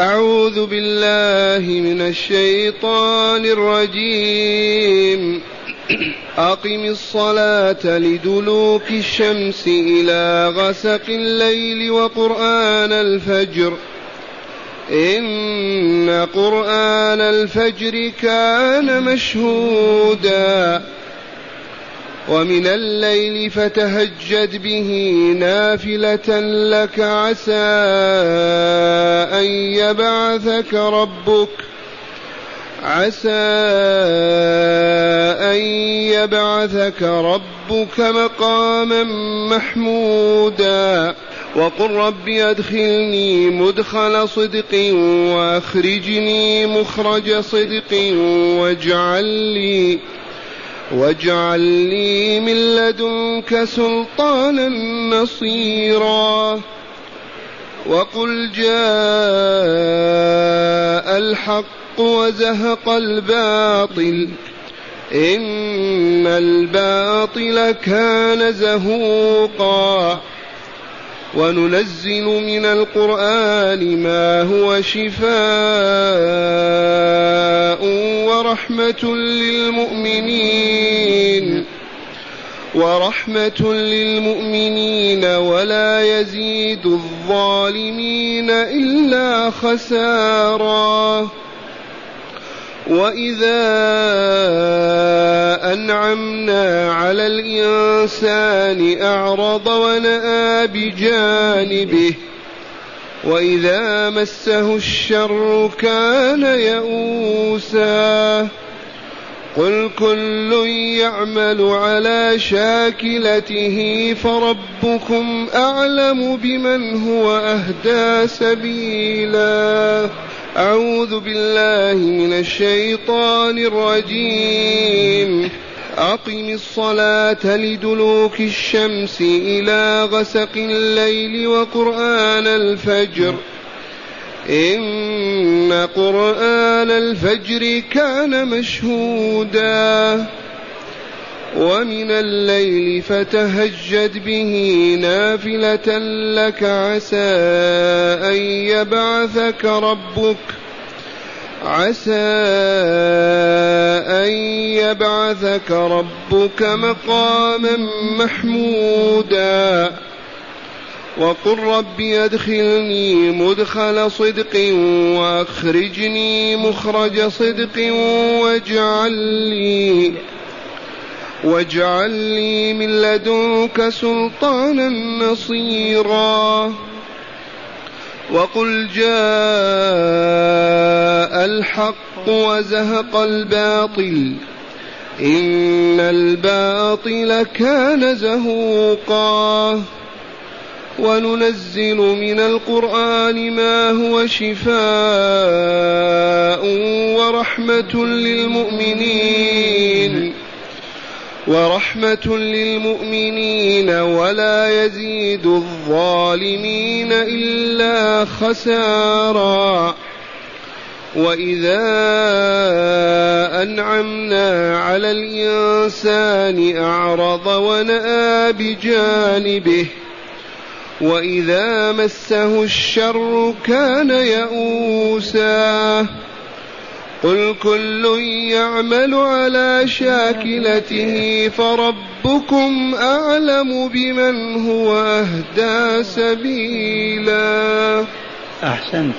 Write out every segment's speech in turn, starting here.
أعوذ بالله من الشيطان الرجيم. أقم الصلاة لدلوك الشمس إلى غسق الليل وقرآن الفجر. إن قرآن الفجر كان مشهودا. ومن الليل فتهجد به نافلة لك عسى أن يبعثك ربك عسى أن يبعثك ربك مقاما محمودا وقل رب أدخلني مدخل صدق وأخرجني مخرج صدق واجعل لي واجعل لي من لدنك سلطانا نصيرا. وقل جاء الحق وزهق الباطل. إن الباطل كان زهوقا. وننزل من القرآن ما هو شفاء ورحمة للمؤمنين. ورحمة للمؤمنين ولا يزيد الظالمين إلا خسارا. وإذا أنعمنا على الإنسان أعرض ونأى بجانبه وإذا مسه الشر كان يئوسا قل كل يعمل على شاكلته فربكم أعلم بمن هو أهدى سبيلا أعوذ بالله من الشيطان الرجيم. أقم الصلاة لدلوك الشمس إلى غسق الليل وقرآن الفجر. إن قرآن الفجر كان مشهودا. ومن الليل فتهجد به نافلة لك عسى أن يبعثك ربك عسى أن يبعثك ربك مقاما محمودا وقل رب أدخلني مدخل صدق وأخرجني مخرج صدق واجعل لي واجعل لي من لدنك سلطانا نصيرا. وقل جاء الحق وزهق الباطل. إن الباطل كان زهوقا. وننزل من القرآن ما هو شفاء ورحمة للمؤمنين. ورحمة للمؤمنين ولا يزيد الظالمين إلا خسارا. وإذا أنعمنا على الإنسان أعرض ونأى بجانبه وإذا مسه الشر كان يئوسا. قل كل يعمل على شاكلته فربكم أعلم بمن هو أهدى سبيلا. أحسنت.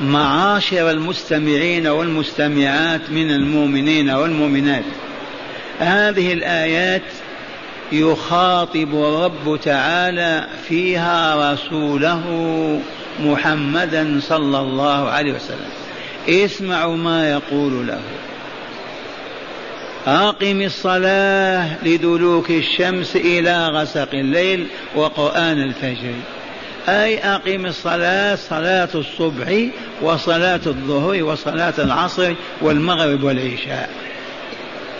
معاشر المستمعين والمستمعات من المؤمنين والمؤمنات هذه الآيات يخاطب الرب تعالى فيها رسوله محمدا صلى الله عليه وسلم. اسمعوا ما يقول له. أقم الصلاة لدلوك الشمس إلى غسق الليل وقرآن الفجر. أي أقم الصلاة صلاة الصبح وصلاة الظهر وصلاة العصر والمغرب والعشاء.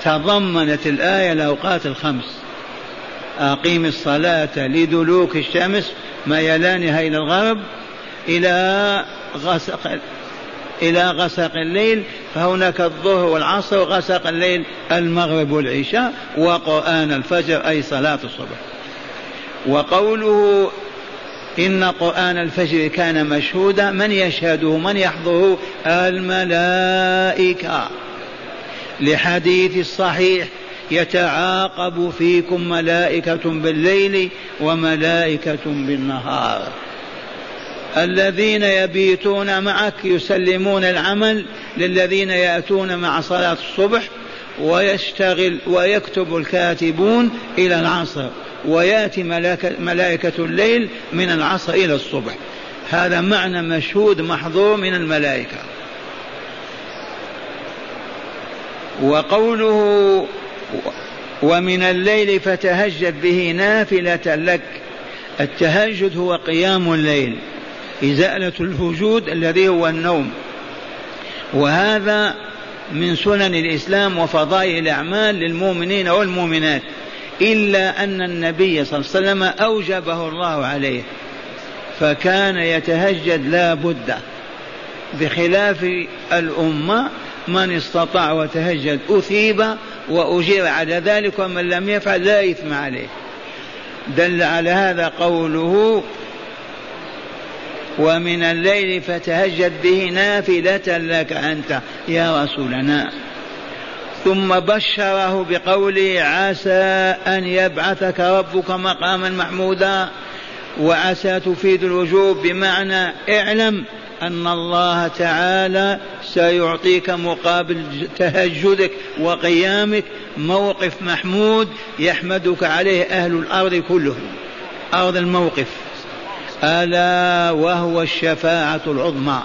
تضمنت الآية الأوقات الخمس. أقيم الصلاة لدلوك الشمس ميلانها إلى الغرب إلى غسق إلى غسق الليل فهناك الظهر والعصر وغسق الليل المغرب والعشاء وقرآن الفجر أي صلاة الصبح. وقوله إن قرآن الفجر كان مشهودا من يشهده من يحضره؟ الملائكة. لحديث الصحيح يتعاقب فيكم ملائكة بالليل وملائكة بالنهار. الذين يبيتون معك يسلمون العمل للذين يأتون مع صلاة الصبح ويشتغل ويكتب الكاتبون إلى العصر ويأتي ملائكة الليل من العصر إلى الصبح. هذا معنى مشهود محظور من الملائكة. وقوله ومن الليل فتهجد به نافلة لك. التهجد هو قيام الليل. إزالة الوجود الذي هو النوم. وهذا من سنن الإسلام وفضائل الأعمال للمؤمنين والمؤمنات إلا أن النبي صلى الله عليه وسلم أوجبه الله عليه فكان يتهجد لا بد بخلاف الأمة من استطاع وتهجد أثيب وأجير على ذلك ومن لم يفعل لا إثم عليه. دل على هذا قوله ومن الليل فتهجد به نافلة لك أنت. يا رسولنا. ثم بشره بقوله عسى أن يبعثك ربك مقاما محمودا. وعسى تفيد الوجوب بمعنى اعلم أن الله تعالى سيعطيك مقابل تهجدك وقيامك موقف محمود يحمدك عليه أهل الأرض كلهم. أرض الموقف. ألا وهو الشفاعة العظمى.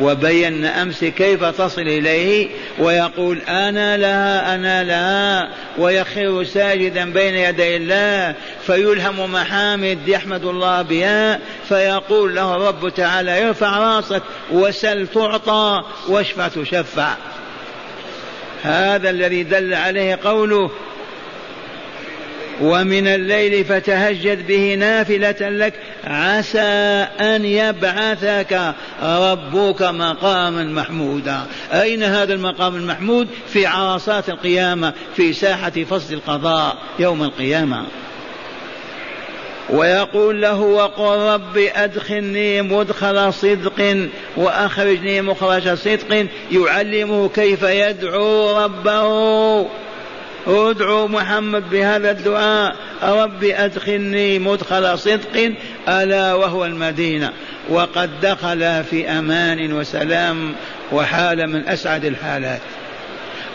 وبينا أمس كيف تصل إليه ويقول أنا لها أنا لها ويخر ساجدا بين يدي الله فيلهم محامد يحمد الله بها فيقول له الرب تعالى ارفع راسك وسل تعطى واشفع تشفع. هذا الذي دل عليه قوله ومن الليل فتهجد به نافلة لك عسى أن يبعثك ربك مقاما محمودا. أين هذا المقام المحمود؟ في عرصات القيامة في ساحة فصل القضاء يوم القيامة. ويقول له وقل رب أدخلني مدخل صدق وأخرجني مخرج صدق يعلمه كيف يدعو ربه. ادعوا محمد بهذا الدعاء رب أدخلني مدخل صدق ألا وهو المدينة. وقد دخل في أمان وسلام وحال من أسعد الحالات.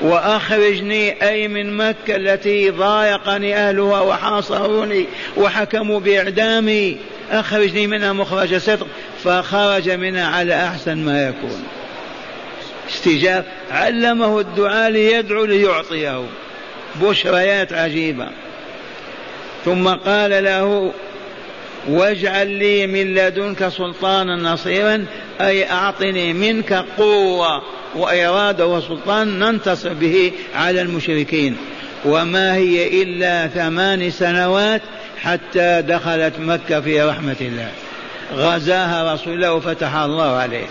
وأخرجني أي من مكة التي ضايقني أهلها وحاصروني وحكموا بإعدامي. أخرجني منها مخرج صدق فخرج منها على أحسن ما يكون. استجاب علمه الدعاء ليدعو ليعطيه. بشريات عجيبة. ثم قال له واجعل لي من لدنك سلطانا نصيرا أي أعطني منك قوة وإرادة وسلطان ننتصر به على المشركين. وما هي إلا ثمان سنوات حتى دخلت مكة في رحمة الله. غزاها رسول الله وفتح الله عليه.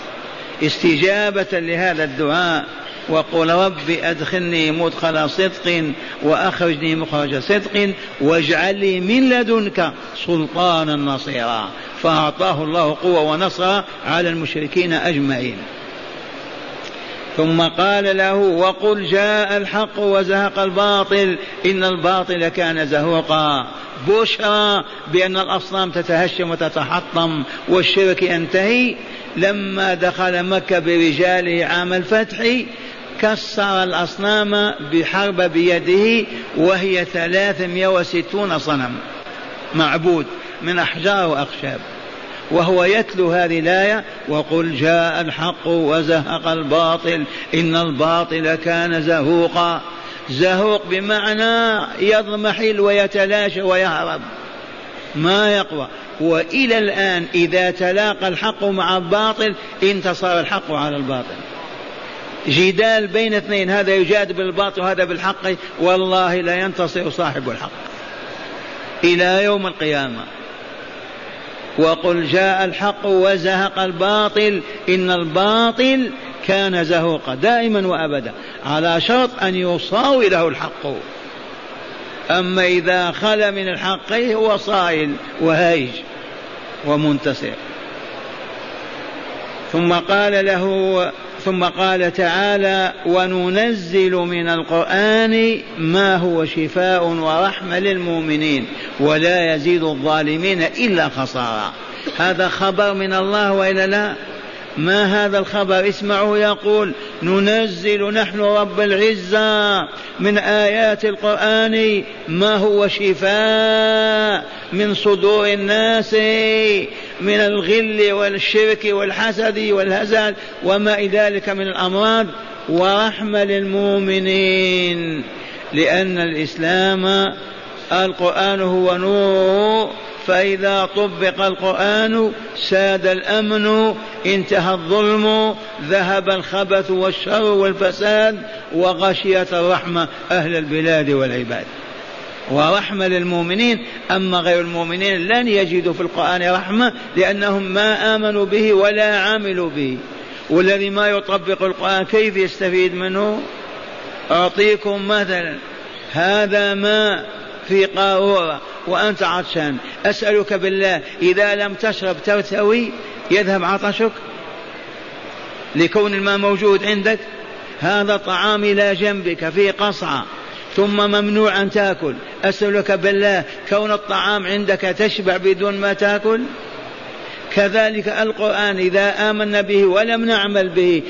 استجابة لهذا الدعاء وقل رب أدخلني مدخل صدق وأخرجني مخرج صدق واجعل لي من لدنك سلطانا نصيرا. فأعطاه الله قوة ونصر على المشركين أجمعين. ثم قال له وقل جاء الحق وزهق الباطل إن الباطل كان زهوقا. بشرى بأن الأصنام تتهشم وتتحطم والشرك ينتهي. لما دخل مكة برجاله عام الفتح كسر الأصنام بحرب بيده وهي ثلاثمائة وستون صنم. معبود من أحجار وأخشاب. وهو يتلو هذه الآية وقل جاء الحق وزهق الباطل إن الباطل كان زهوقا. زهوق بمعنى يضمحل ويتلاشى ويهرب. ما يقوى؟ وإلى الآن إذا تلاقى الحق مع الباطل انتصر الحق على الباطل. جدال بين اثنين هذا يجادل بالباطل وهذا بالحق. والله لا ينتصر صاحب الحق. إلى يوم القيامة. وقل جاء الحق وزهق الباطل إن الباطل كان زهوقا دائما وأبدا. على شرط أن يصاوي له الحق. أما إذا خل من الحق هو صائل وهايج ومنتصر. ثم قال له ثم قال تعالى وننزل من القرآن ما هو شفاء ورحمة للمؤمنين ولا يزيد الظالمين إلا خسارا. هذا خبر من الله وإلا لا؟ ما هذا الخبر؟ اسمعوا يقول ننزل نحن رب العزة من آيات القرآن ما هو شفاء من صدور الناس من الغل والشرك والحسد والهزل وما ذلك من الأمراض. ورحمة للمؤمنين لأن الإسلام القرآن هو نور فإذا طبق القرآن ساد الأمن انتهى الظلم ذهب الخبث والشر والفساد وغشيت الرحمة أهل البلاد والعباد. ورحمة للمؤمنين أما غير المؤمنين لن يجدوا في القرآن رحمة لأنهم ما آمنوا به ولا عملوا به. والذي ما يطبق القرآن كيف يستفيد منه؟ أعطيكم مثلا هذا ما في قارورة وأنت عطشان. أسألك بالله إذا لم تشرب ترتوي يذهب عطشك؟ لكون الماء موجود عندك؟ هذا طعام إلى جنبك في قصعة ثم ممنوع أن تأكل. أسألك بالله كون الطعام عندك تشبع بدون ما تأكل؟ كذلك القرآن إذا آمنا به ولم نعمل به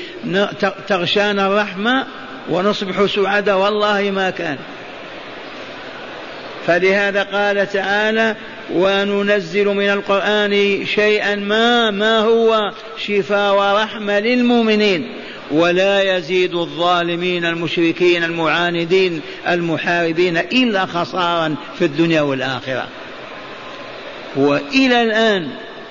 تغشانا الرحمة ونصبح سعداء. والله ما كان. فلهذا قال تعالى وننزل من القرآن شيئا ما ما هو؟ شفاء ورحمة للمؤمنين. ولا يزيد الظالمين المشركين المعاندين المحاربين إلا خسارا في الدنيا والآخرة. وإلى الآن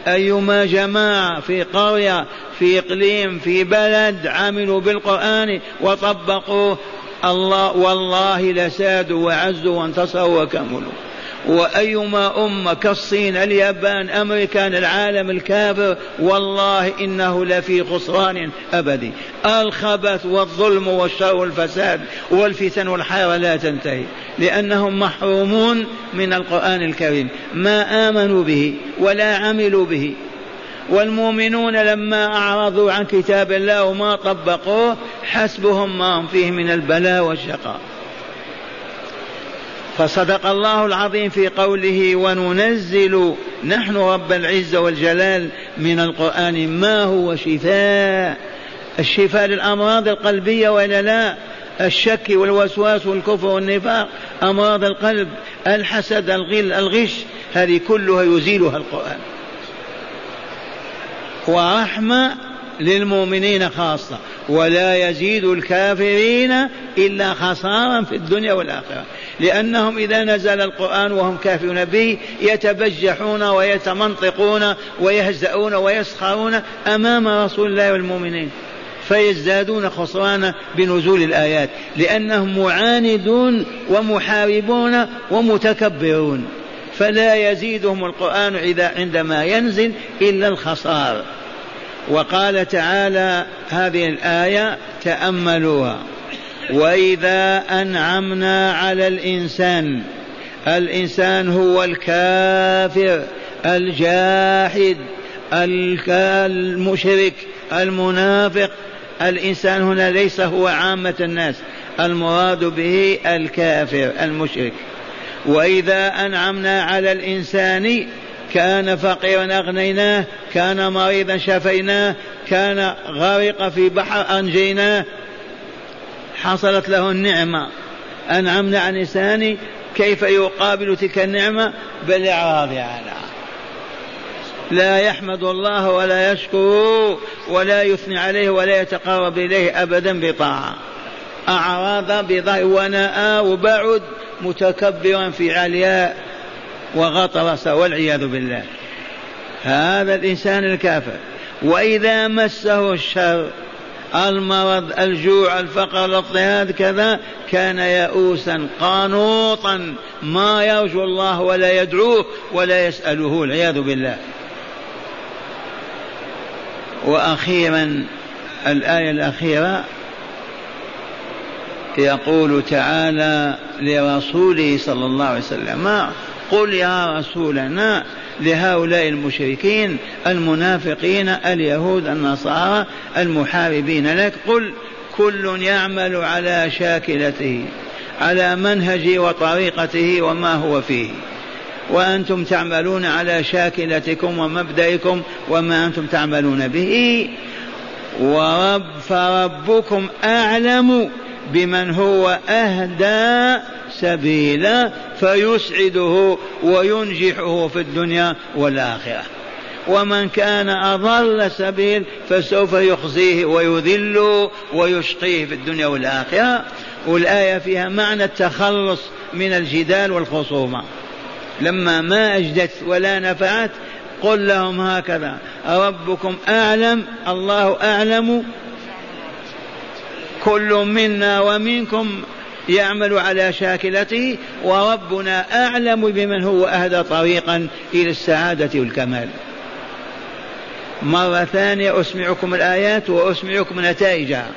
أيما جماعة في قرية في إقليم في بلد عملوا بالقرآن وطبقوه الله والله لسادوا وعزوا وانتصروا وكملوا وأيما أمة كالصين اليابان أمريكان العالم الكافر والله إنه لفي خسران أبدي. الخبث والظلم والشر والفساد والفتن والحيرة لا تنتهي لأنهم محرومون من القرآن الكريم. ما آمنوا به ولا عملوا به والمؤمنون لما أعرضوا عن كتاب الله وما طبقوه حسبهم ما هم فيه من البلاء والشقاء. فصدق الله العظيم في قوله وننزل نحن رب العزة والجلال من القرآن ما هو شفاء. الشفاء للأمراض القلبية ولا لا الشك والوسواس والكفر والنفاق أمراض القلب الحسد الغل الغش هذه كلها يزيلها القرآن. ورحمة للمؤمنين خاصة ولا يزيد الكافرين إلا خسارا في الدنيا والآخرة. لأنهم إذا نزل القرآن وهم كافرون به يتبجحون ويتمنطقون ويهزؤون ويسخرون أمام رسول الله والمؤمنين فيزدادون خسرانا بنزول الآيات لأنهم معاندون ومحاربون ومتكبرون. فلا يزيدهم القرآن إذا عندما ينزل إلا الخسار. وقال تعالى هذه الآية تأملوها. وإذا أنعمنا على الإنسان الإنسان هو الكافر الجاحد المشرك المنافق. الإنسان هنا ليس هو عامة الناس المراد به الكافر المشرك. وإذا أنعمنا على الإنسان كان فقيرا أغنيناه كان مريضا شفيناه كان غرق في بحر أنجيناه. حصلت له النعمة. أنعمنا عن لسانه كيف يقابل تلك النعمة؟ بالإعراض عنها لا يحمد الله ولا يشكر ولا يثني عليه ولا يتقرب إليه أبدا بطاعة. أعراض بضع ونأى وبعد متكبرا في علياء. وغطرس والعياذ بالله. هذا الإنسان الكافر. وإذا مسه الشر المرض الجوع الفقر الاضطهاد كذا كان يئوسا قانوطا. ما يرجو الله ولا يدعوه ولا يسأله والعياذ بالله. وأخيرا الآية الأخيرة يقول تعالى لرسوله صلى الله عليه وسلم قل يا رسولنا لهؤلاء المشركين المنافقين اليهود النصارى المحاربين لك قل كل يعمل على شاكلته على منهجه وطريقته وما هو فيه. وأنتم تعملون على شاكلتكم ومبدئكم وما أنتم تعملون به. ورب فربكم أعلم بمن هو أهدى سبيلا فيسعده وينجحه في الدنيا والآخرة. ومن كان أضل سبيل فسوف يخزيه ويذله ويشقيه في الدنيا والآخرة. والآية فيها معنى التخلص من الجدال والخصومة. لما ما أجدت ولا نفعت قل لهم هكذا ربكم أعلم؟ الله أعلم كل منا ومنكم يعمل على شاكلته وربنا أعلم بمن هو أهدى طريقا إلى السعادة والكمال. مرة ثانية أسمعكم الآيات وأسمعكم نتائجها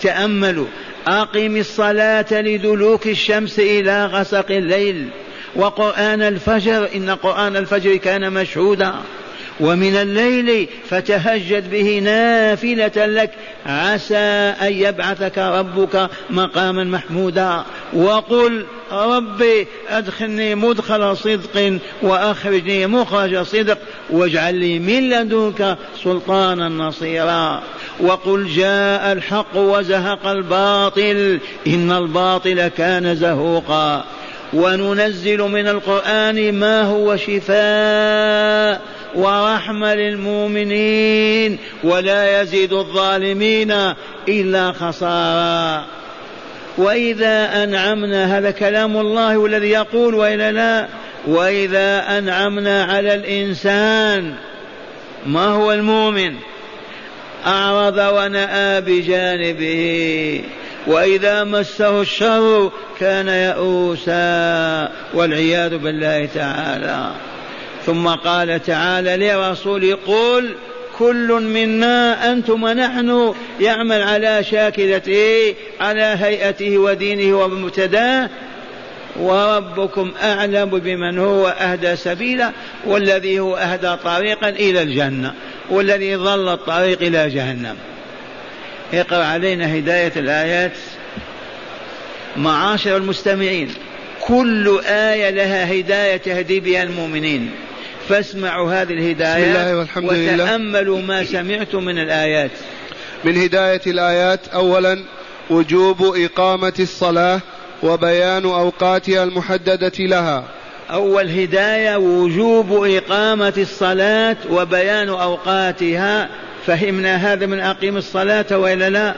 تأملوا أقم الصلاة لدلوك الشمس إلى غسق الليل. وقرآن الفجر إن قرآن الفجر كان مشهودا. ومن الليل فتهجد به نافلة لك عسى أن يبعثك ربك مقاما محمودا. وقل ربي أدخلني مدخل صدق وأخرجني مخرج صدق واجعل لي من لدنك سلطانا نصيرا. وقل جاء الحق وزهق الباطل إن الباطل كان زهوقا. وننزل من القرآن ما هو شفاء ورحمة للمؤمنين ولا يزيد الظالمين إلا خسارا. وإذا أنعمنا هذا كلام الله الذي يقول وإلا لا وإذا أنعمنا على الإنسان ما هو المؤمن؟ أعرض ونأى بجانبه. وإذا مسه الشر كان يئوسا والعياذ بالله تعالى. ثم قال تعالى لرسول قل كل منا أنتم ونحن يعمل على شاكلته على هيئته ودينه ومبتداه وربكم أعلم بمن هو أهدى سبيلا والذي هو أهدى طريقا إلى الجنة والذي ضل الطريق إلى جهنم. اقرأ علينا هداية الآيات. معاشر المستمعين كل آية لها هداية تهدي بها المؤمنين. فاسمعوا هذه الهداية بسم الله والحمد لله. وتأملوا ما سمعتم من الآيات. من هداية الآيات أولا وجوب إقامة الصلاة وبيان أوقاتها المحددة لها. أول هداية وجوب إقامة الصلاة وبيان أوقاتها. فهمنا هذا من أقيم الصلاة وإلا لا؟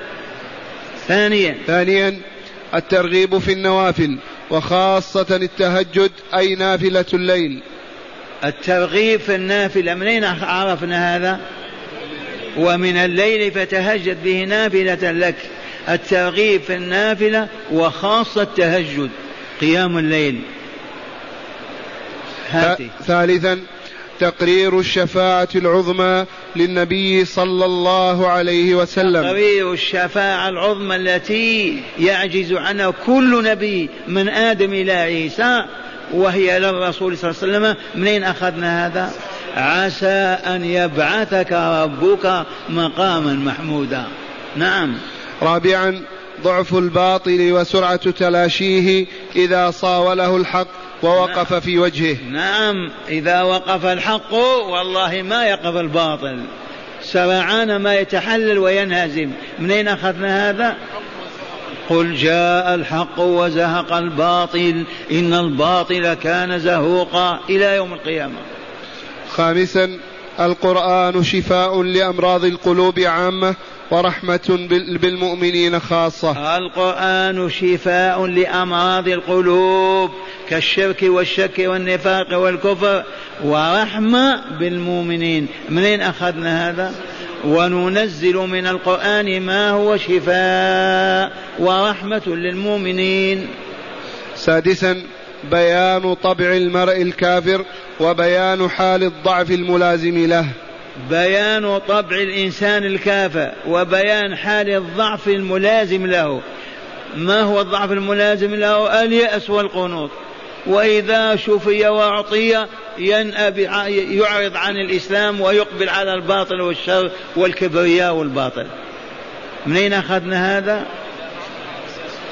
ثانيا. ثانيا الترغيب في النوافل وخاصة التهجد أي نافلة الليل. الترغيب في النافلة. منين عرفنا هذا؟ ومن الليل فتهجد به نافلة لك. الترغيب في النافلة وخاصة التهجد. قيام الليل. هاتي. ثالثا تقرير الشفاعة العظمى للنبي صلى الله عليه وسلم. تقرير الشفاعة العظمى التي يعجز عنها كل نبي من آدم إلى عيسى وهي للرسول صلى الله عليه وسلم منين أخذنا هذا؟ عسى أن يبعثك ربك مقاما محمودا. نعم. رابعا ضعف الباطل وسرعة تلاشيه إذا صاوله الحق ووقف نعم. في وجهه. نعم. إذا وقف الحق والله ما يقف الباطل. سرعان ما يتحلل وينهزم. منين أخذنا هذا؟ قل جاء الحق وزهق الباطل إن الباطل كان زهوقا إلى يوم القيامة. خامسا القرآن شفاء لأمراض القلوب عامة ورحمة بالمؤمنين خاصة. القرآن شفاء لأمراض القلوب كالشرك والشك والنفاق والكفر ورحمة بالمؤمنين. منين أخذنا هذا؟ وننزل من القرآن ما هو شفاء ورحمة للمؤمنين. سادسا بيان طبع المرء الكافر وبيان حال الضعف الملازم له. بيان طبع الإنسان الكافر وبيان حال الضعف الملازم له. ما هو الضعف الملازم له؟ اليأس والقنوط. وإذا شفي وأعطي ينأى يعرض عن الإسلام ويقبل على الباطل والشر والكبرياء والباطل. منين أخذنا هذا؟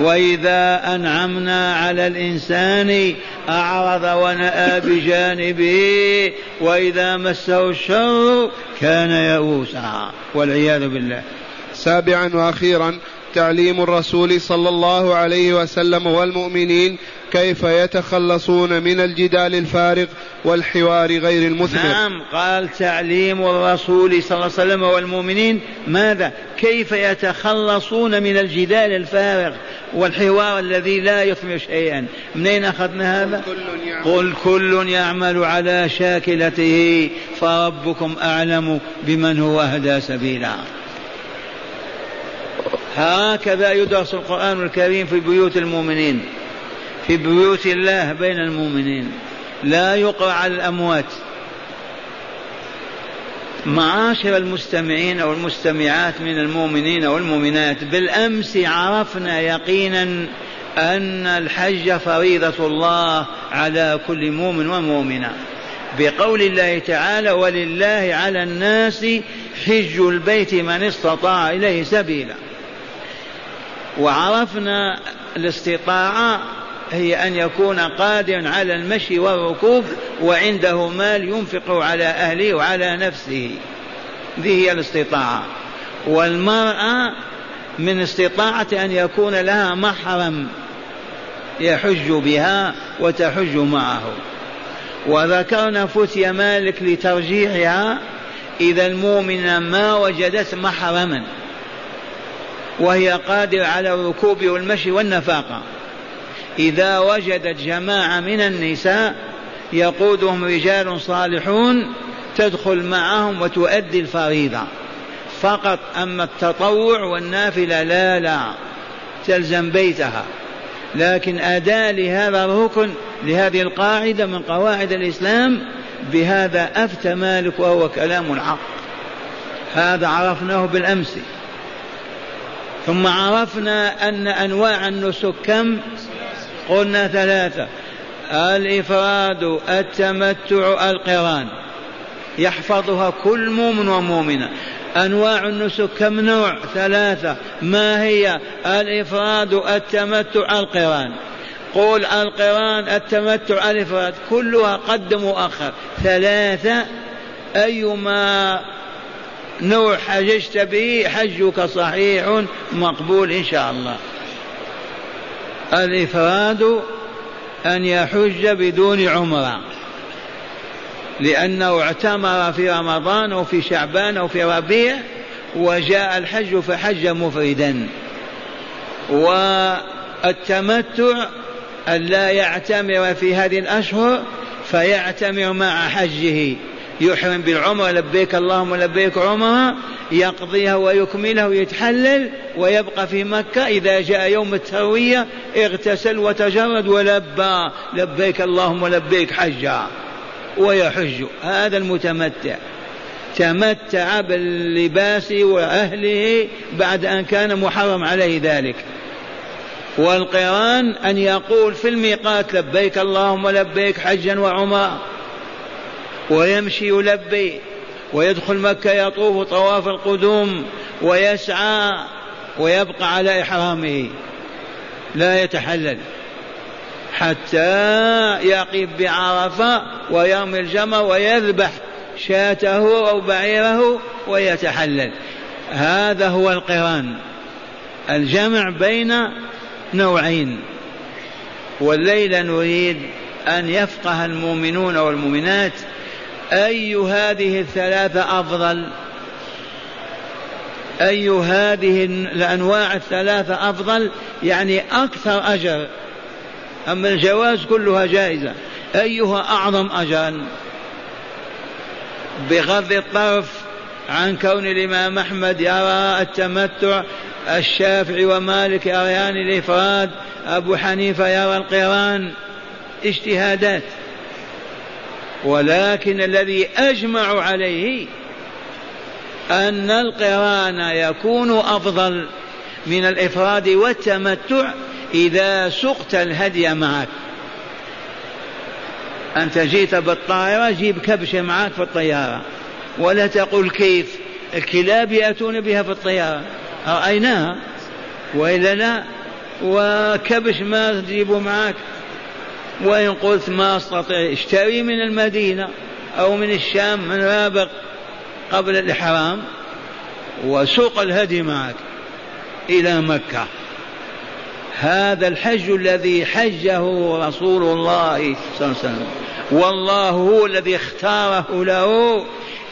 وإذا أنعمنا على الإنسان أعرض ونأى بجانبه وإذا مسه الشر كان يئوسا والعياذ بالله. سابعا وأخيرا تعليم الرسول صلى الله عليه وسلم والمؤمنين كيف يتخلصون من الجدال الفارغ والحوار غير المثمر؟ نعم قال تعليم الرسول صلى الله عليه وسلم والمؤمنين ماذا؟ كيف يتخلصون من الجدال الفارغ والحوار الذي لا يثمر شيئا؟ منين أخذنا هذا؟ قل كل يعمل. على شاكلته فربكم أعلم بمن هو أهدى سبيلا. هكذا يدرس القرآن الكريم في بيوت المؤمنين. في بيوت الله بين المؤمنين. لا يقرأ على الأموات. معاشر المستمعين أو المستمعات من المؤمنين والمؤمنات بالأمس عرفنا يقينا أن الحج فريضة الله على كل مؤمن ومؤمنة. بقول الله تعالى ولله على الناس حج البيت من استطاع إليه سبيلا. وعرفنا الاستطاعة هي أن يكون قادرا على المشي والركوب وعنده مال ينفق على أهله وعلى نفسه. ذي هي الاستطاعة. والمرأة من استطاعة أن يكون لها محرم يحج بها وتحج معه. وذكرنا فتي مالك لترجيحها إذا المؤمنة ما وجدت محرما وهي قادرة على الركوب والمشي والنفاقة. إذا وجدت جماعة من النساء يقودهم رجال صالحون تدخل معهم وتؤدي الفريضة. فقط أما التطوع والنافلة لا لا. تلزم بيتها. لكن أداء لهذا الركن لهذه القاعدة من قواعد الإسلام بهذا أفتى مالك وهو كلام الحق. هذا عرفناه بالأمس. ثم عرفنا أن أنواع النسك كم؟ قلنا ثلاثة. الإفراد التمتع القران. يحفظها كل مؤمن ومؤمنة. أنواع النسك كم نوع؟ ثلاثة. ما هي؟ الإفراد التمتع القران. قول القران التمتع الإفراد. كلها قدم وأخر. ثلاثة. أيما نوع حججت به حجك صحيح مقبول إن شاء الله. الإفراد أن يحج بدون عمرة لأنه اعتمر في رمضان أو في شعبان أو في ربيع وجاء الحج فحج مفردا. والتمتع أن لا يعتمر في هذه الأشهر فيعتمر مع حجه. يحرم بالعمرة لبيك اللهم لبيك عمرة يقضيها ويكملها ويتحلل ويبقى في مكة. إذا جاء يوم التروية اغتسل وتجرد ولبى. لبيك اللهم لبيك حجا. ويحج. هذا المتمتع. تمتع باللباس وأهله بعد أن كان محرم عليه ذلك. والقرآن أن يقول في الميقات لبيك اللهم لبيك حجا وعمرة. ويمشي يلبي ويدخل مكة يطوف طواف القدوم ويسعى ويبقى على إحرامه. لا يتحلل. حتى يقف بعرفة ويرمي الجمر ويذبح شاته أو بعيره ويتحلل. هذا هو القران. الجمع بين نوعين. والليلة نريد أن يفقه المؤمنون والمؤمنات أي هذه الثلاثة أفضل؟ أي هذه الأنواع الثلاثة أفضل؟ يعني أكثر أجر. أما الجواز كلها جائزة. أيها أعظم أجرا؟ بغض الطرف عن كون الإمام أحمد يرى التمتع الشافعي ومالك يريان الإفراد أبو حنيفة يرى القرآن. اجتهادات. ولكن الذي أجمع عليه أن القران يكون أفضل من الإفراد والتمتع إذا سقت الهدي معك. أنت جيت بالطائرة جيب كبشة معك في الطيارة. ولا تقول كيف؟ الكلاب يأتون بها في الطيارة. رأيناها. وإلا لا. وكبش ما تجيبه معك. وإن قلت ما أستطيع اشتري من المدينة أو من الشام من رابق قبل الإحرام وسوق الهدي معك إلى مكة. هذا الحج الذي حجه رسول الله صلى الله عليه وسلم. والله هو الذي اختاره له.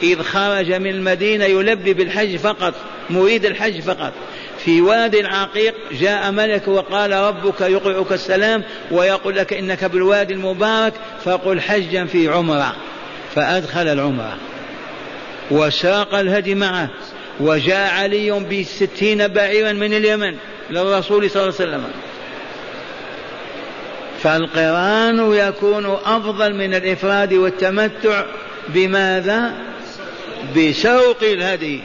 إذ خرج من المدينة يلبي بالحج فقط مريد الحج فقط. في واد عقيق جاء ملك وقال ربك يقرئك السلام ويقول لك إنك بالوادي المبارك فقل حجا في عمرة. فأدخل العمرة. وساق الهدي معه. وجاء علي بستين بعيرا من اليمن للرسول صلى الله عليه وسلم. فالقرآن يكون أفضل من الإفراد والتمتع. بماذا؟ بسوق الهدي.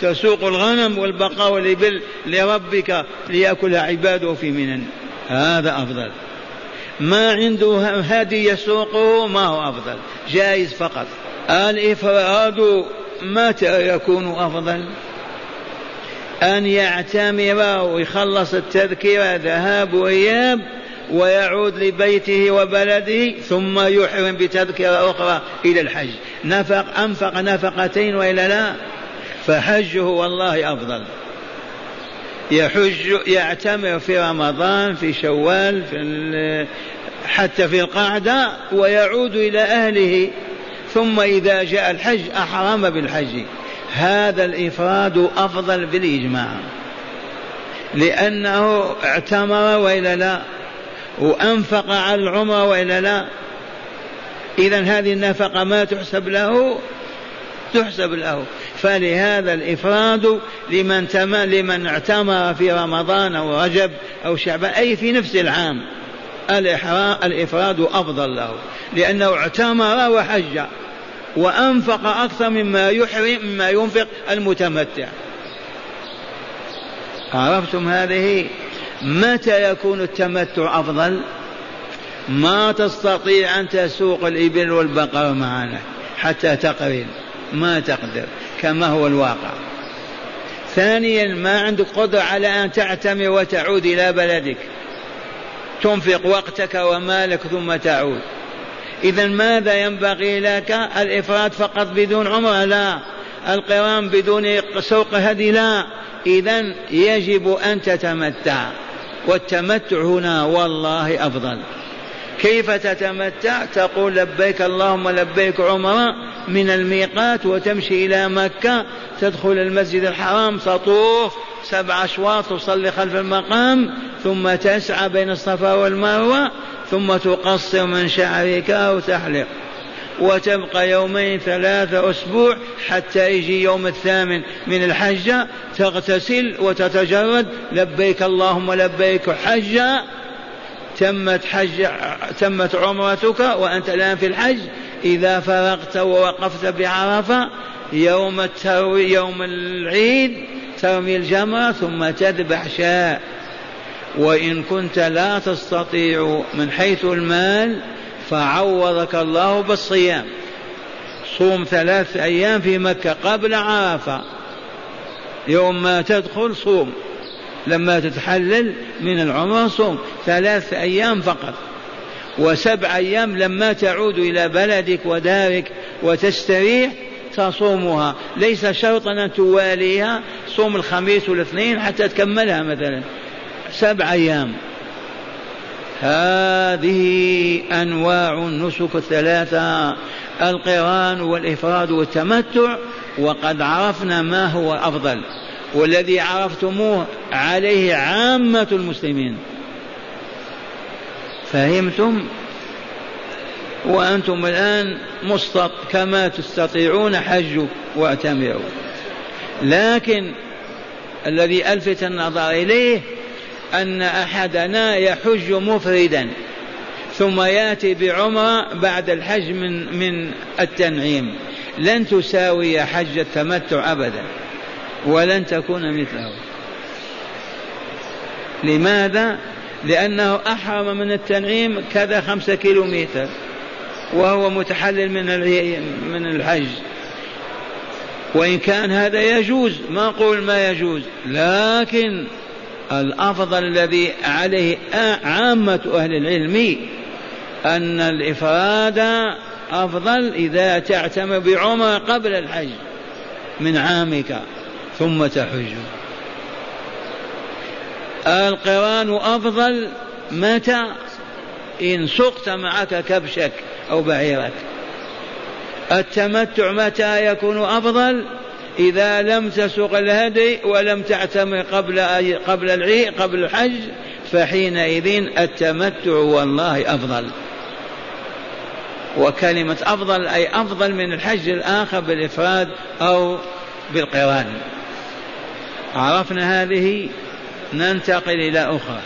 تسوق الغنم والبقاء والإبل لربك ليأكل عباده في منن. هذا أفضل. ما عنده هدي يسوقه ما هو أفضل. جائز فقط. الإفراد متى يكون أفضل؟ أن يعتمر ويخلص التذكرة ذهاب وإياب ويعود لبيته وبلده ثم يحرم بتذكرة أخرى إلى الحج. نفق أنفق نفقتين وإلا لا؟ فحجه والله أفضل. يحج يعتمر في رمضان في شوال في حتى في القعدة ويعود إلى أهله. ثم إذا جاء الحج أحرم بالحج. هذا الإفراد أفضل بالإجماع. لأنه اعتمر وإلا لا؟ وأنفق على العمر وإلا لا؟ إذا هذه النفقة ما تحسب له؟ تحسب له. فلهذا الإفراد لمن تم لمن اعتمر في رمضان أو رجب أو شعبان أي في نفس العام الإفراد أفضل له لأنه اعتمر وحج وأنفق أكثر مما يحرم مما ينفق المتمتع. عرفتم هذه؟ متى يكون التمتع أفضل؟ ما تستطيع أن تسوق الإبل والبقر معنا حتى تقرن. ما تقدر. كما هو الواقع. ثانيا ما عندك قدرة على أن تعتمر وتعود إلى بلدك. تنفق وقتك ومالك ثم تعود. إذا ماذا ينبغي لك؟ الإفراد فقط بدون عمرة لا. القرآن بدون سوق هدي؟ لا. إذا يجب أن تتمتع. والتمتع هنا والله أفضل. كيف تتمتع؟ تقول لبيك اللهم لبيك عمرة من الميقات وتمشي إلى مكة تدخل المسجد الحرام تطوف سبع أشواط تصلي خلف المقام ثم تسعى بين الصفا والمروة ثم تقصر من شعرك أو تحلق. وتبقى يومين ثلاثة أسبوع حتى يجي يوم الثامن من الحجة تغتسل وتتجرد لبيك اللهم لبيك حجة تمت حج تمت عمرتك وأنت الآن في الحج إذا فرغت ووقفت بعرفة يوم التروي يوم العيد ترمي الجمرة ثم تذبح شاء. وإن كنت لا تستطيع من حيث المال فعوضك الله بالصيام. صوم ثلاث أيام في مكة قبل عرفة. يوم ما تدخل صوم. لما تتحلل من العمرة صوم ثلاث أيام فقط. وسبع أيام لما تعود إلى بلدك ودارك وتستريح تصومها. ليس شرطا أن تواليها صوم الخميس والاثنين حتى تكملها مثلا. سبع أيام. هذه أنواع النسك الثلاثة القران والإفراد والتمتع وقد عرفنا ما هو أفضل. والذي عرفتموه عليه عامة المسلمين. فهمتم؟ وأنتم الآن مستط كما تستطيعون حجوا واعتمروا. لكن الذي ألفت النظر إليه أن أحدنا يحج مفردا ثم يأتي بعمرة بعد الحج من من التنعيم. لن تساوي حج التمتع أبدا. ولن تكون مثله. لماذا؟ لأنه أحرم من التنعيم كذا خمسة كيلو متر وهو متحلل من من الحج. وإن كان هذا يجوز ما أقول ما يجوز لكن الأفضل الذي عليه عامة أهل العلم أن الإفراد أفضل إذا تعتم بعمر قبل الحج من عامك. ثم تحج. القران أفضل متى؟ إن سقت معك كبشك أو بعيرك. التمتع متى يكون أفضل؟ إذا لم تسق الهدي ولم تعتمر قبل قبل العيد قبل الحج فحينئذ التمتع والله أفضل. وكلمة أفضل أي أفضل من الحج الآخر بالإفراد أو بالقران. عرفنا هذه ننتقل إلى أخرى.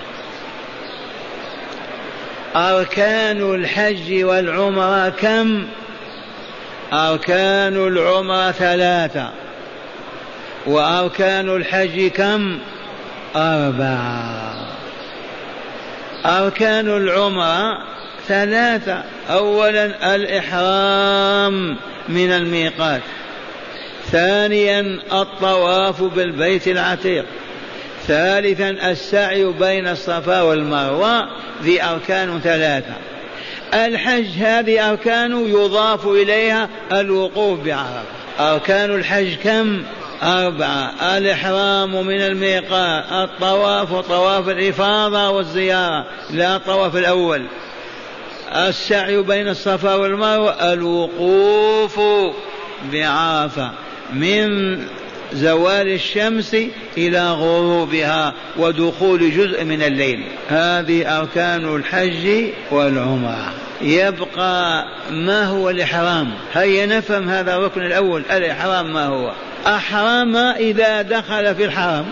أركان الحج والعمرة كم؟ أركان العمرة ثلاثة. وأركان الحج كم؟ أربعة. أركان العمرة ثلاثة. أولا الإحرام من الميقات. ثانيا الطواف بالبيت العتيق. ثالثا السعي بين الصفا والمروة ذي أركان ثلاثة. الحج هذه أركان يضاف إليها الوقوف بعرفة. أركان الحج كم؟ أربعة. الإحرام من الميقات الطواف وطواف الإفاضة والزيارة لا الطواف الأول. السعي بين الصفا والمروة الوقوف بعرفة. من زوال الشمس إلى غروبها ودخول جزء من الليل. هذه أركان الحج والعمرة. يبقى ما هو الإحرام؟ هيا نفهم هذا الركن الأول؟ الإحرام ما هو؟ أحرم إذا دخل في الحرم.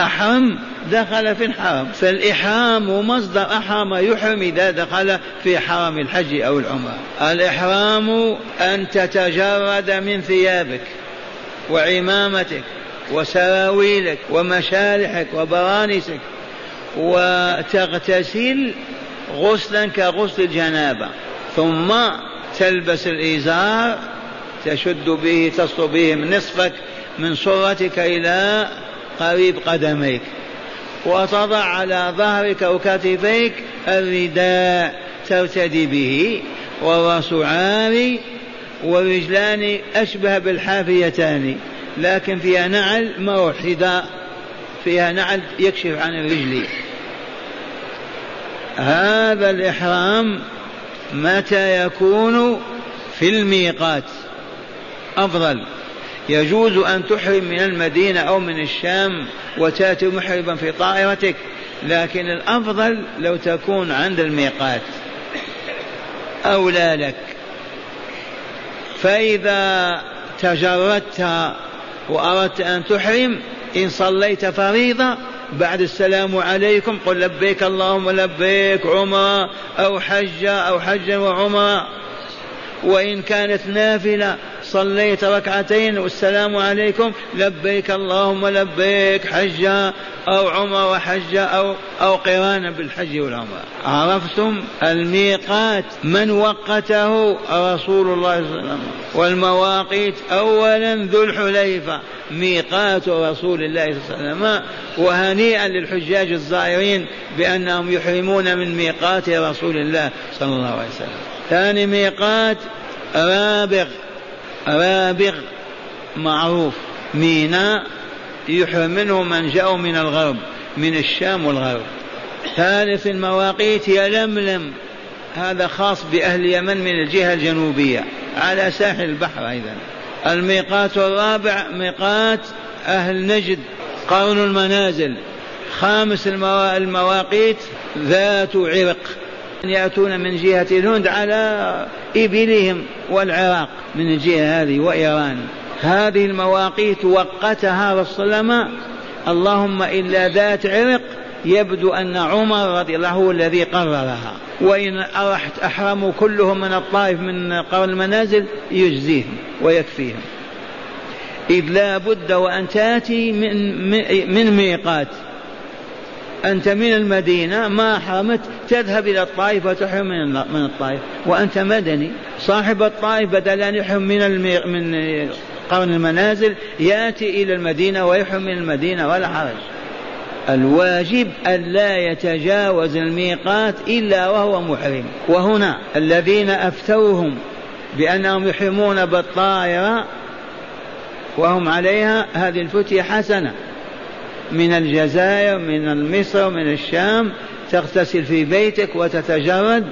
أحرم دخل في الحرم. فالإحرام مصدر أحرم يحرم إذا دخل في حرم الحج أو العمرة. الإحرام أن تتجرد من ثيابك. وعمامتك وسراويلك ومشالحك وبرانسك وتغتسل غسلا كغسل الجنابة ثم تلبس الإزار تشد به تصل به من نصفك من سرتك إلى قريب قدميك. وتضع على ظهرك وكتفيك الرداء ترتدي به والرأس عاري والرجلان أشبه بالحافيتان لكن فيها نعل موحدة فيها نعل يكشف عن الرجل. هذا الإحرام متى يكون في الميقات؟ أفضل يجوز أن تحرم من المدينة أو من الشام وتأتي محرما في طائرتك لكن الأفضل لو تكون عند الميقات. أولى لك. فإذا تجردت وأردت أن تحرم إن صليت فريضة بعد السلام عليكم قل لبيك اللهم لبيك عمرة أو حجة أو حجا وعمرة. وإن كانت نافلة صليت ركعتين والسلام عليكم. لبيك اللهم لبيك حجة أو عمرة وحجة أو أو قرانا بالحج والعمرة. عرفتم الميقات من وقته؟ رسول الله صلى الله عليه وسلم. والمواقيت أولا ذو الحليفة. ميقات رسول الله صلى الله عليه وسلم. وهنيئا للحجاج الزائرين بأنهم يحرمون من ميقات رسول الله صلى الله عليه وسلم. ثاني ميقات رابغ. رابغ معروف. ميناء يحرم منه من جاءوا من الغرب من الشام والغرب. ثالث المواقيت يلملم هذا خاص بأهل اليمن من الجهة الجنوبية على ساحل البحر أيضا. الميقات الرابع ميقات أهل نجد قرن المنازل. خامس المواقيت ذات عرق. يأتون من جهة الهند على إبلهم والعراق من الجهة هذه وإيران. هذه المواقيت وقتها رسول الله اللهم إلا ذات عرق يبدو أن عمر رضي الله هو الذي قررها. وإن أرحت أحرموا كلهم من الطائف من قرن المنازل يجزيهم ويكفيهم. إذ لا بد وأن تأتي من, من ميقات. أنت من المدينة ما حرمت تذهب إلى الطائف وتحرم من الطائف وأنت مدني صاحب الطائف بدل أن يحرم من. من قرن المنازل يأتي إلى المدينة ويحرم من المدينة ولا حرج. الواجب ألا يتجاوز الميقات إلا وهو محرم. وهنا الذين أفتوهم بأنهم يحرمون بالطائرة وهم عليها هذه الفتية حسنة. من الجزائر من مصر من الشام تغتسل في بيتك وتتجرد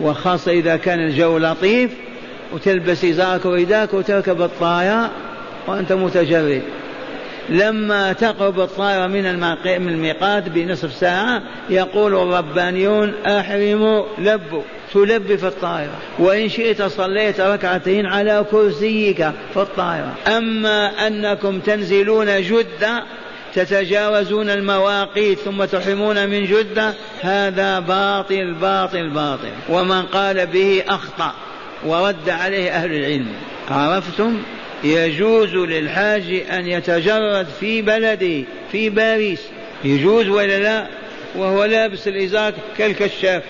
وخاصة إذا كان الجو لطيف وتلبس إزارك ورداك وتركب الطائرة وأنت متجرد. لما تقرب الطائرة من الميقات بنصف ساعة يقول الربانيون أحرموا لبوا تلبي في الطائرة. وإن شئت صليت ركعتين على كرسيك في الطائرة. أما أنكم تنزلون جدة تتجاوزون المواقيت ثم تحرمون من جدة هذا باطل باطل باطل. ومن قال به أخطأ ورد عليه أهل العلم. عرفتم؟ يجوز للحاج أن يتجرد في بلده في باريس. يجوز ولا لا؟ وهو لابس الإزار كالكشاف.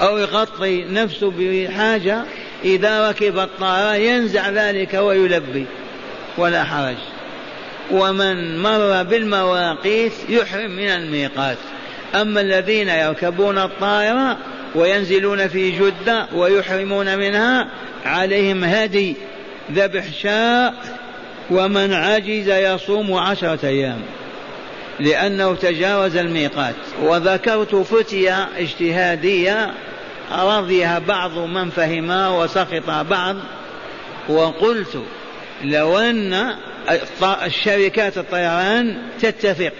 أو يغطي نفسه بحاجة إذا ركب الطائرة ينزع ذلك ويلبي. ولا حرج. ومن مر بالمواقيت يحرم من الميقات. أما الذين يركبون الطائرة وينزلون في جدة ويحرمون منها عليهم هدي ذبح شاء ومن عجز يصوم عشرة أيام. لأنه تجاوز الميقات. وذكرت فتية اجتهادية رضيها بعض من فهمها وسخط بعض وقلت لو أن الشركات الطيران تتفق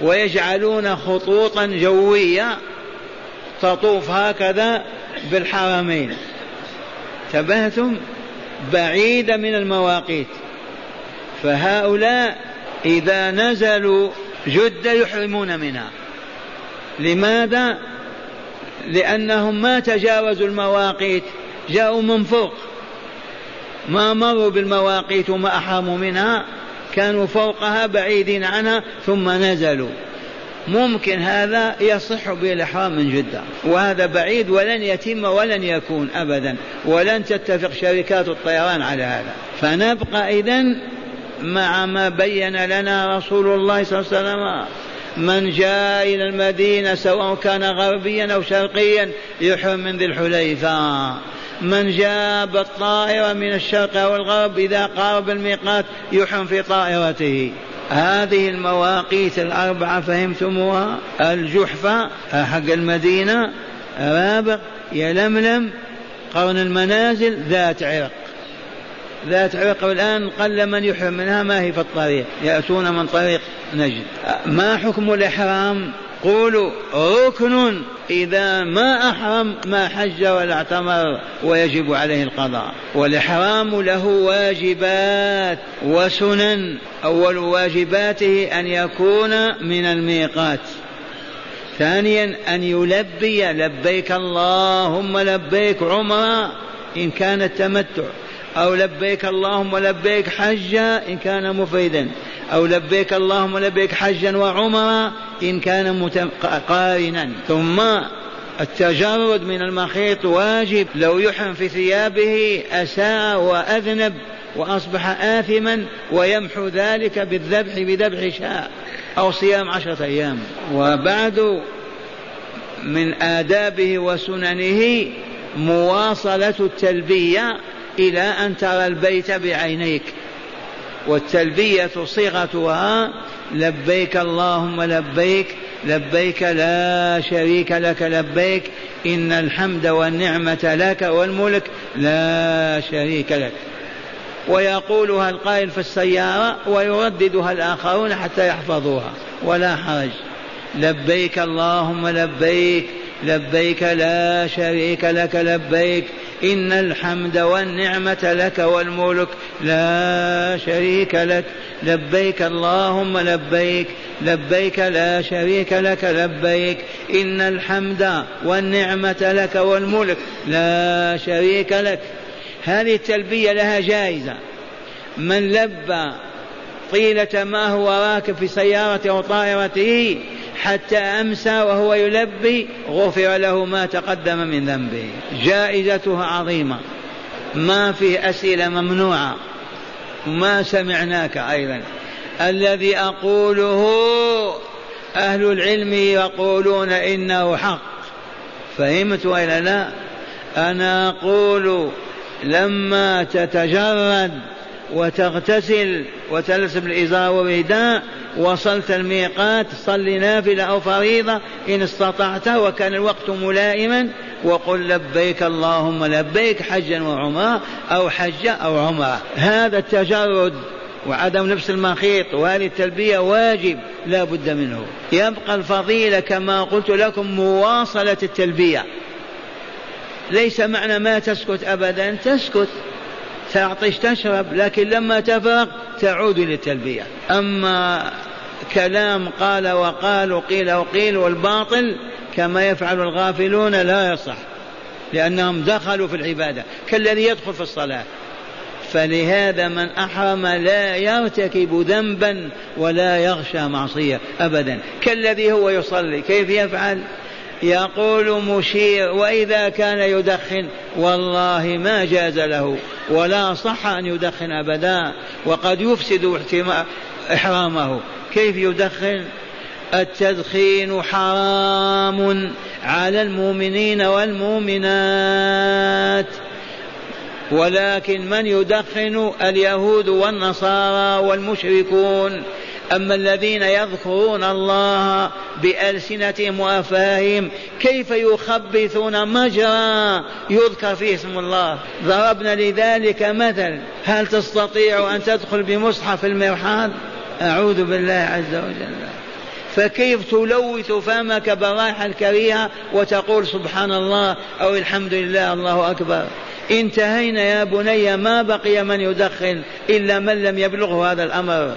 ويجعلون خطوطا جوية تطوف هكذا بالحرمين. تبهتم بعيدة من المواقيت. فهؤلاء إذا نزلوا جدة يحرمون منها. لماذا؟ لأنهم ما تجاوزوا المواقيت جاءوا من فوق. ما مروا بالمواقيت وما أحرموا منها كانوا فوقها بعيدين عنها ثم نزلوا. ممكن هذا يصح به الإحرام من جدة وهذا بعيد ولن يتم ولن يكون أبدا ولن تتفق شركات الطيران على هذا. فنبقى إذن مع ما بين لنا رسول الله صلى الله عليه وسلم من جاء إلى المدينة سواء كان غربيا أو شرقيا يحرم من ذي الحليفة. من جاء بالطائرة من الشرق أو الغرب إذا قارب الميقات يحرم في طائرته. هذه المواقيت الأربعة فهمتموها؟ الجحفة حق المدينة رابغ يلملم قرن المنازل ذات عرق. ذات عرق الآن قل من يحرم منها ما هي في الطريق يأتون من طريق نجد. ما حكم الإحرام؟ قولوا ركن إذا ما أحرم ما حج ولا اعتمر ويجب عليه القضاء. والإحرام له واجبات وسنن. أول واجباته أن يكون من الميقات. ثانيا أن يلبي لبيك اللهم لبيك عمرا إن كان التمتع أو لبيك اللهم لبيك حجا إن كان مفيدا. أو لبيك اللهم لبيك حجا وعمرا إن كان قارنا ثم التجرد من المخيط واجب. لو يحرم في ثيابه أساء وأذنب وأصبح آثما ويمحو ذلك بالذبح بذبح شاء أو صيام عشرة أيام. وبعد من آدابه وسننه مواصلة التلبية إلى أن ترى البيت بعينيك. والتلبية صيغتها لبيك اللهم لبيك لبيك لا شريك لك لبيك إن الحمد والنعمة لك والملك لا شريك لك. ويقولها القائل في السيارة ويرددها الآخرون حتى يحفظوها ولا حرج. لبيك اللهم لبيك لبيك لا شريك لك لبيك إن الحمد والنعمة لك والملك لا شريك لك. لبيك اللهم لبيك لبيك لا شريك لك لبيك إن الحمد والنعمة لك والملك لا شريك لك. هذه التلبية لها جائزة. من لبى طيلة ما هو راكب في سيارته أو طائرته حتى أمسى وهو يلبي غفر له ما تقدم من ذنبه. جائزتها عظيمة. ما فيه أسئلة ممنوعة. ما سمعناك أيضا. الذي أقوله أهل العلم يقولون إنه حق. فهمت وإلا لا؟ أنا أقول لما تتجرد وتغتسل وتلبس الإزار والرداء وصلت الميقات صل نافلة أو فريضة إن استطعت وكان الوقت ملائما وقل لبيك اللهم لبيك حجا وعمرة أو حج أو عمرة. هذا التجرد وعدم لبس المخيط وهذه التلبية واجب لا بد منه. يبقى الفضيلة كما قلت لكم مواصلة التلبية. ليس معنى ما تسكت أبدا تسكت. تعطش تشرب لكن لما تفرغ تعود للتلبية. أما كلام قال وقال وقيل وقيل والباطل كما يفعل الغافلون لا يصح لأنهم دخلوا في العبادة كالذي يدخل في الصلاة. فلهذا من أحرم لا يرتكب ذنبا ولا يغشى معصية أبدا. كالذي هو يصلي كيف يفعل؟ يقول مشير وإذا كان يدخن والله ما جاز له ولا صح أن يدخن أبدا وقد يفسد إحرامه. كيف يدخن؟ التدخين حرام على المؤمنين والمؤمنات. ولكن من يدخن اليهود والنصارى والمشركون؟ أما الذين يذكرون الله بألسنتهم وأفواههم كيف يخبثون مجرى يذكر فيه اسم الله؟ ضربنا لذلك مثل. هل تستطيع أن تدخل بمصحف المرحاض؟ أعوذ بالله عز وجل. فكيف تلوث فمك بالرائحة الكريهة وتقول سبحان الله أو الحمد لله الله أكبر؟ انتهينا يا بني ما بقي من يدخن إلا من لم يبلغه هذا الأمر.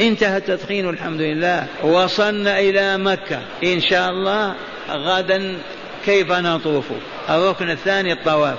انتهى التدخين الحمد لله. وصلنا إلى مكة. إن شاء الله غدا كيف نطوف؟ الركن الثاني الطواف.